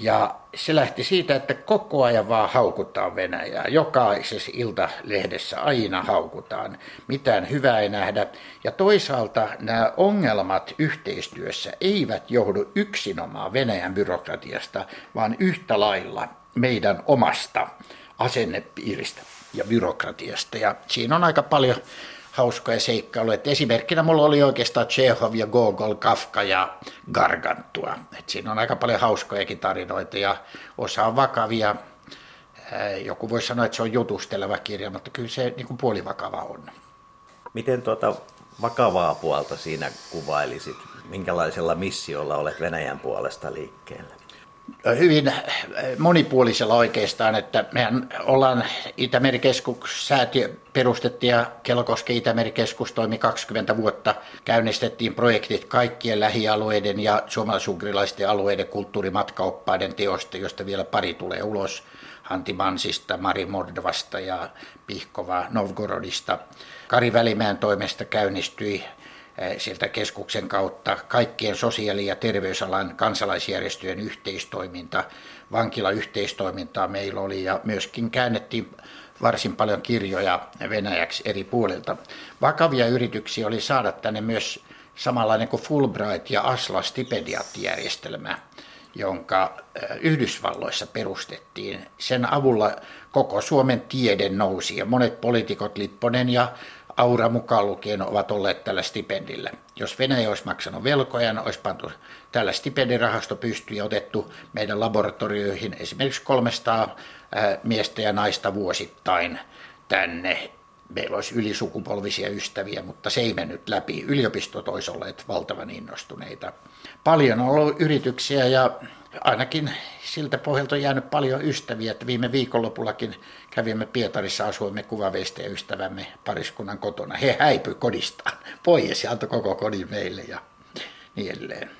ja se lähti siitä, että koko ajan vaan haukutaan Venäjää. Jokaisessa iltalehdessä aina haukutaan. Mitään hyvää ei nähdä. Ja toisaalta nämä ongelmat yhteistyössä eivät johdu yksinomaan Venäjän byrokratiasta, vaan yhtä lailla meidän omasta asennepiiristä ja byrokratiasta. Ja siinä on aika paljon hauskoja seikkailuja. Et esimerkkinä mulla oli oikeastaan Chekhov ja Gogol, Kafka ja Gargantua. Et siinä on aika paljon hauskojakin tarinoita ja osa on vakavia. Joku voi sanoa, että se on jutusteleva kirja, mutta kyllä se niin kuin puolivakava on. Miten tuota vakavaa puolta siinä kuvailisit? Minkälaisella missiolla olet Venäjän puolesta liikkeellä? Hyvin monipuolisella oikeastaan, että mehän ollaan Itämerikeskus säätiö perustettiin ja Kelkoske Itämerikeskus toimi 20 vuotta. Käynnistettiin projektit kaikkien lähialueiden ja suomalaisugrilaisten alueiden kulttuurimatkaoppaiden teosta, josta vielä pari tulee ulos. Hantimansista, Mari Mordvasta ja Pihkova Novgorodista. Kari Välimäen toimesta käynnistyi sieltä keskuksen kautta kaikkien sosiaali- ja terveysalan kansalaisjärjestöjen yhteistoiminta, vankilayhteistoimintaa meillä oli ja myöskin käännettiin varsin paljon kirjoja venäjäksi eri puolilta. Vakavia yrityksiä oli saada tänne myös samanlainen kuin Fulbright ja Asla stipendiaattijärjestelmä, jonka eh, Yhdysvalloissa perustettiin. Sen avulla koko Suomen tiede nousi ja monet poliitikot, Lipponen ja Aura mukaan lukien ovat olleet tällä stipendillä. Jos Venäjä olisi maksanut velkoja, olisi pantu tällä stipendirahasto pystyyn ja otettu meidän laboratorioihin esimerkiksi 300 miestä ja naista vuosittain tänne. Meillä olisi ylisukupolvisia ystäviä, mutta se ei mennyt läpi. Yliopistot olisivat olleet valtavan innostuneita. Paljon on ollut yrityksiä ja ainakin siltä pohjalta on jäänyt paljon ystäviä, että viime viikonlopullakin kävimme Pietarissa, asuimme kuvaveisten ystävämme pariskunnan kotona. He häipy kodistaan pois ja antoi koko kodin meille ja niin edelleen.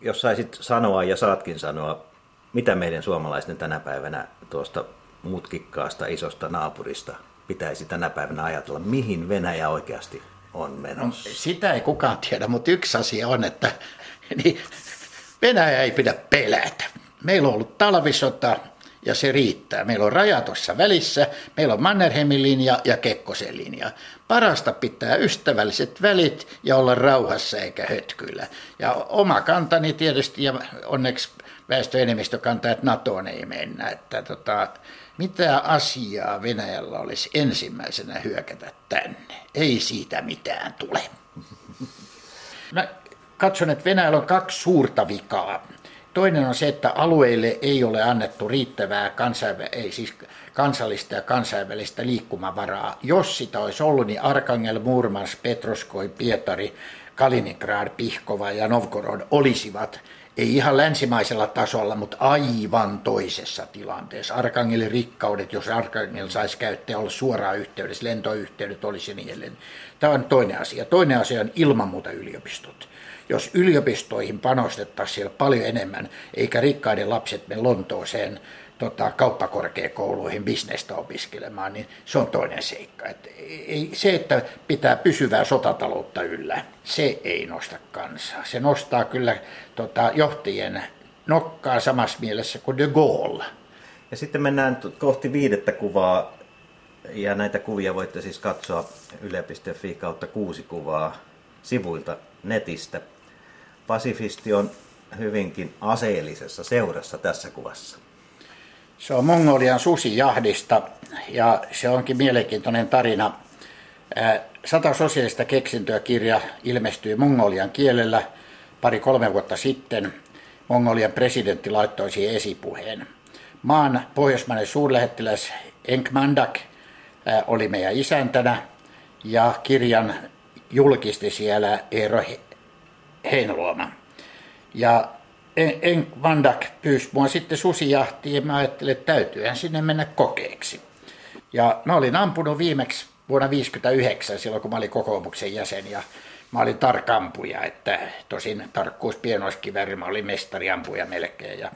Jos saisit sanoa ja saatkin sanoa, mitä meidän suomalaisten tänä päivänä tuosta mutkikkaasta isosta naapurista pitäisi tänä päivänä ajatella, mihin Venäjä oikeasti on menossa? No, sitä ei kukaan tiedä, mutta yksi asia on, että niin Venäjä ei pidä pelätä. Meillä on ollut talvisota ja se riittää. Meillä on raja tuossa välissä, meillä on Mannerheimin linja ja Kekkosen linja. Parasta pitää ystävälliset välit ja olla rauhassa eikä hötkyillä. Ja oma kantani tietysti, ja onneksi väestöenemmistö kantaa, että NATOon ei mennä. Että tota, mitä asiaa Venäjällä olisi ensimmäisenä hyökätä tänne? Ei siitä mitään tule. Mä katson, että Venäjällä on kaksi suurta vikaa. Toinen on se, että alueille ei ole annettu riittävää kansainvä- ei siis kansallista ja kansainvälistä liikkumavaraa. Jos sitä olisi ollut, niin Arkangel, Murmansk, Petroskoi, Pietari, Kaliningrad, Pihkova ja Novgorod olisivat ei ihan länsimaisella tasolla, mutta aivan toisessa tilanteessa. Arkangelin rikkaudet, jos Arkangel saisi käyttää olla suoraan yhteydessä, lentoyhteydet olisi niin edelleen. Tämä on toinen asia. Toinen asia on ilman muuta yliopistot jos yliopistoihin panostettaisiin siellä paljon enemmän, eikä rikkaiden lapset me Lontooseen tota, kauppakorkeakouluihin bisnestä opiskelemaan, niin se on toinen seikka. Et ei, se, että pitää pysyvää sotataloutta yllä, se ei nosta kansaa. Se nostaa kyllä tota, johtajien nokkaa samassa mielessä kuin de Gaulle. Ja sitten mennään kohti viidettä kuvaa, ja näitä kuvia voitte siis katsoa yle.fi kautta kuusi kuvaa sivuilta netistä. Pasifisti on hyvinkin aseellisessa seurassa tässä kuvassa. Se on Mongolian susijahdista ja se onkin mielenkiintoinen tarina. Sata sosiaalista keksintöä kirja ilmestyi mongolian kielellä pari-kolme vuotta sitten. Mongolian presidentti laittoi siihen esipuheen. Maan pohjoismainen suurlähettiläs Enkmandak oli meidän isäntänä ja kirjan julkisti siellä Eero Heinoluoma. Ja en Vandak pyysi mua sitten susijahtiin ja mä ajattelin, että täytyyhän sinne mennä kokeeksi. Ja mä olin ampunut viimeksi vuonna 1959, silloin kun mä olin kokoomuksen jäsen ja mä olin tarkampuja, että tosin tarkkuus pienoiskivääri, mä olin mestariampuja melkein. Ja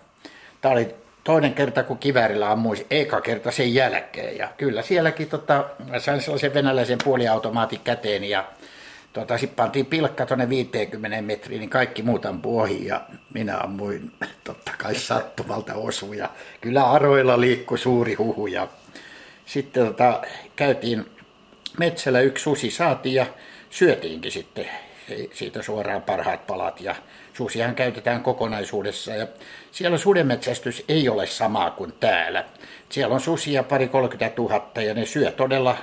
tää oli toinen kerta, kun kiväärillä ammuin, eka kerta sen jälkeen. Ja kyllä sielläkin tota, mä sain sellaisen venäläisen puoliautomaatin käteen ja Tuota, sitten pantiin pilkka tuonne 50 metriin, niin kaikki muut ampui ohi ja minä ammuin totta kai sattumalta osuja. Kyllä aroilla liikkui suuri huhu ja sitten tota, käytiin metsällä yksi susi saatiin ja syötiinkin sitten siitä suoraan parhaat palat ja susihan käytetään kokonaisuudessa ja siellä sudenmetsästys ei ole samaa kuin täällä. Siellä on susia pari 30 000 ja ne syö todella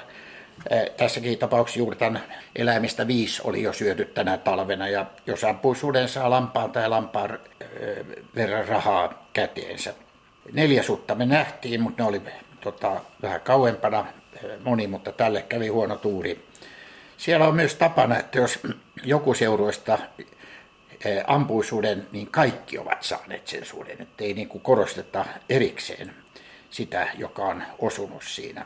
Tässäkin tapauksessa juuri tämän eläimistä viisi oli jo syöty tänä talvena ja jos ampui suden saa lampaan tai lampaan verran rahaa käteensä. Neljä sutta me nähtiin, mutta ne oli tota, vähän kauempana moni, mutta tälle kävi huono tuuri. Siellä on myös tapana, että jos joku seuruista ampuisuuden, niin kaikki ovat saaneet sen suuden, että ei niin kuin korosteta erikseen sitä, joka on osunut siinä.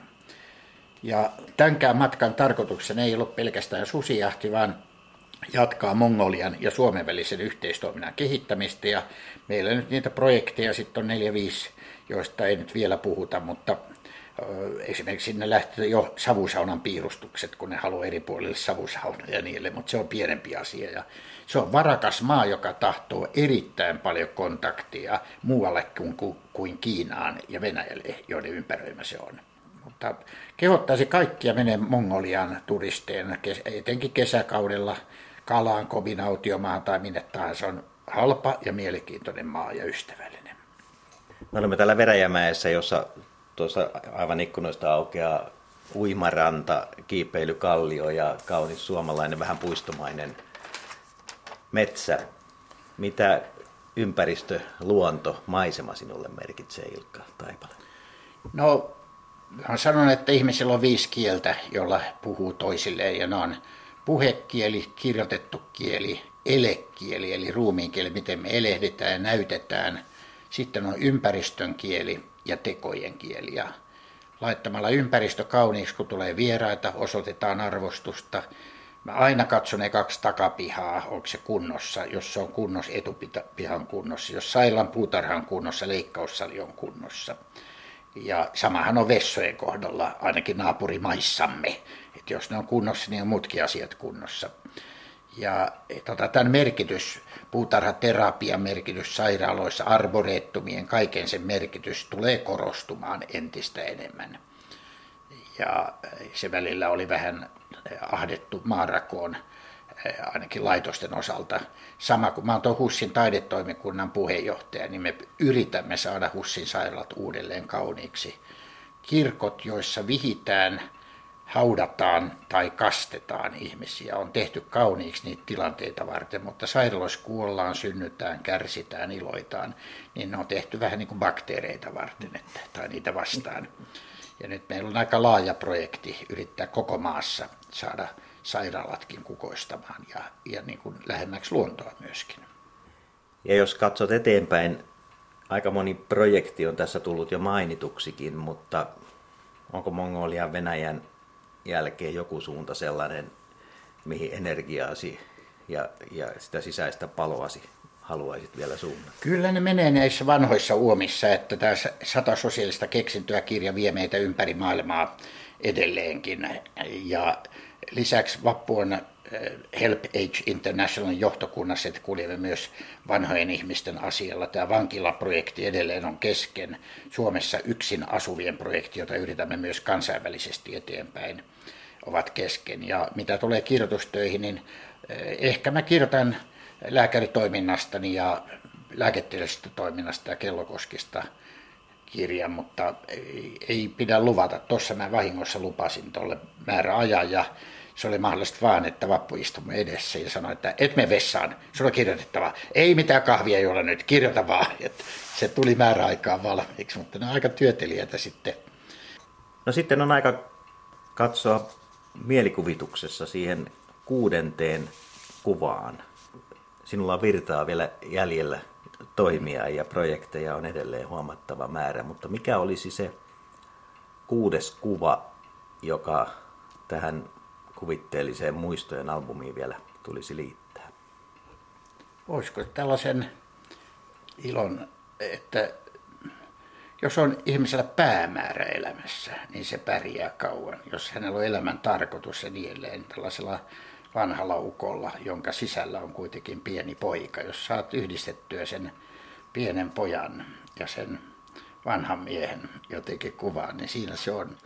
Ja tämänkään matkan tarkoituksena ei ollut pelkästään susijahti, vaan jatkaa Mongolian ja Suomen välisen yhteistoiminnan kehittämistä. Ja meillä nyt niitä projekteja sitten on neljä, viisi, joista ei nyt vielä puhuta, mutta esimerkiksi sinne lähti jo savusaunan piirustukset, kun ne haluaa eri puolille savusaunoja ja niille, mutta se on pienempi asia. Ja se on varakas maa, joka tahtoo erittäin paljon kontaktia muualle kuin, kuin Kiinaan ja Venäjälle, joiden ympäröimä se on. Mutta kehottaisi kaikkia menee Mongolian turisteen, etenkin kesäkaudella Kalaan, kombinautiomaan tai minne tahansa. on halpa ja mielenkiintoinen maa ja ystävällinen. Me olemme täällä Veräjämäessä, jossa tuossa aivan ikkunoista aukeaa uimaranta, kiipeilykallio ja kaunis suomalainen, vähän puistomainen metsä. Mitä ympäristö, luonto, maisema sinulle merkitsee Ilkka Taipale? No, mä sanon, että ihmisillä on viisi kieltä, jolla puhuu toisilleen ja ne on puhekieli, kirjoitettu kieli, elekieli eli ruumiin kieli, miten me elehditään ja näytetään. Sitten on ympäristön kieli ja tekojen kieli. Ja laittamalla ympäristö kauniiksi, kun tulee vieraita, osoitetaan arvostusta. Mä aina katson ne kaksi takapihaa, onko se kunnossa, jos se on kunnossa, etupihan kunnossa. Jos sairaalan puutarhan kunnossa, leikkaussali on kunnossa. Ja samahan on vessojen kohdalla, ainakin naapurimaissamme. Että jos ne on kunnossa, niin on muutkin asiat kunnossa. Ja tota, tämän merkitys, puutarhaterapian merkitys sairaaloissa, arboreettumien, kaiken sen merkitys tulee korostumaan entistä enemmän. Ja se välillä oli vähän ahdettu maarakoon, ainakin laitosten osalta. Sama kuin mä oon Hussin taidetoimikunnan puheenjohtaja, niin me yritämme saada Hussin sairaalat uudelleen kauniiksi. Kirkot, joissa vihitään – haudataan tai kastetaan ihmisiä. On tehty kauniiksi niitä tilanteita varten, mutta sairaaloissa kuollaan, synnytään, kärsitään, iloitaan, niin ne on tehty vähän niin kuin bakteereita varten että, tai niitä vastaan. Ja nyt meillä on aika laaja projekti yrittää koko maassa saada sairaalatkin kukoistamaan ja, ja niin kuin lähemmäksi luontoa myöskin. Ja jos katsot eteenpäin, aika moni projekti on tässä tullut jo mainituksikin, mutta onko Mongolian Venäjän jälkeen joku suunta sellainen, mihin energiaasi ja, ja sitä sisäistä paloasi haluaisit vielä suunnata? Kyllä ne menee näissä vanhoissa uomissa, että tämä sata sosiaalista keksintöä kirja vie meitä ympäri maailmaa edelleenkin. Ja lisäksi Vappu on eh, Help Age International johtokunnassa, että kuljemme myös vanhojen ihmisten asialla. Tämä vankilaprojekti edelleen on kesken. Suomessa yksin asuvien projekti, jota yritämme myös kansainvälisesti eteenpäin ovat kesken. Ja mitä tulee kirjoitustöihin, niin eh, ehkä mä kirjoitan lääkäritoiminnastani ja lääketieteellisestä toiminnasta ja kellokoskista kirjan, mutta ei pidä luvata. Tuossa mä vahingossa lupasin tuolle määräajan ja se oli mahdollista vaan, että vappu istumme edessä ja sanoi, että et me vessaan, sulla on kirjoitettava. Ei mitään kahvia juoda nyt, kirjoita vaan. Et se tuli määräaikaan valmiiksi, mutta ne on aika työtelijätä sitten. No sitten on aika katsoa mielikuvituksessa siihen kuudenteen kuvaan. Sinulla on virtaa vielä jäljellä toimia ja projekteja on edelleen huomattava määrä, mutta mikä olisi se kuudes kuva, joka tähän kuvitteelliseen muistojen albumiin vielä tulisi liittää? Olisiko tällaisen ilon, että jos on ihmisellä päämäärä elämässä, niin se pärjää kauan. Jos hänellä on elämän tarkoitus ja niin edelleen, tällaisella vanhalla ukolla, jonka sisällä on kuitenkin pieni poika. Jos saat yhdistettyä sen pienen pojan ja sen vanhan miehen jotenkin kuvaan, niin siinä se on.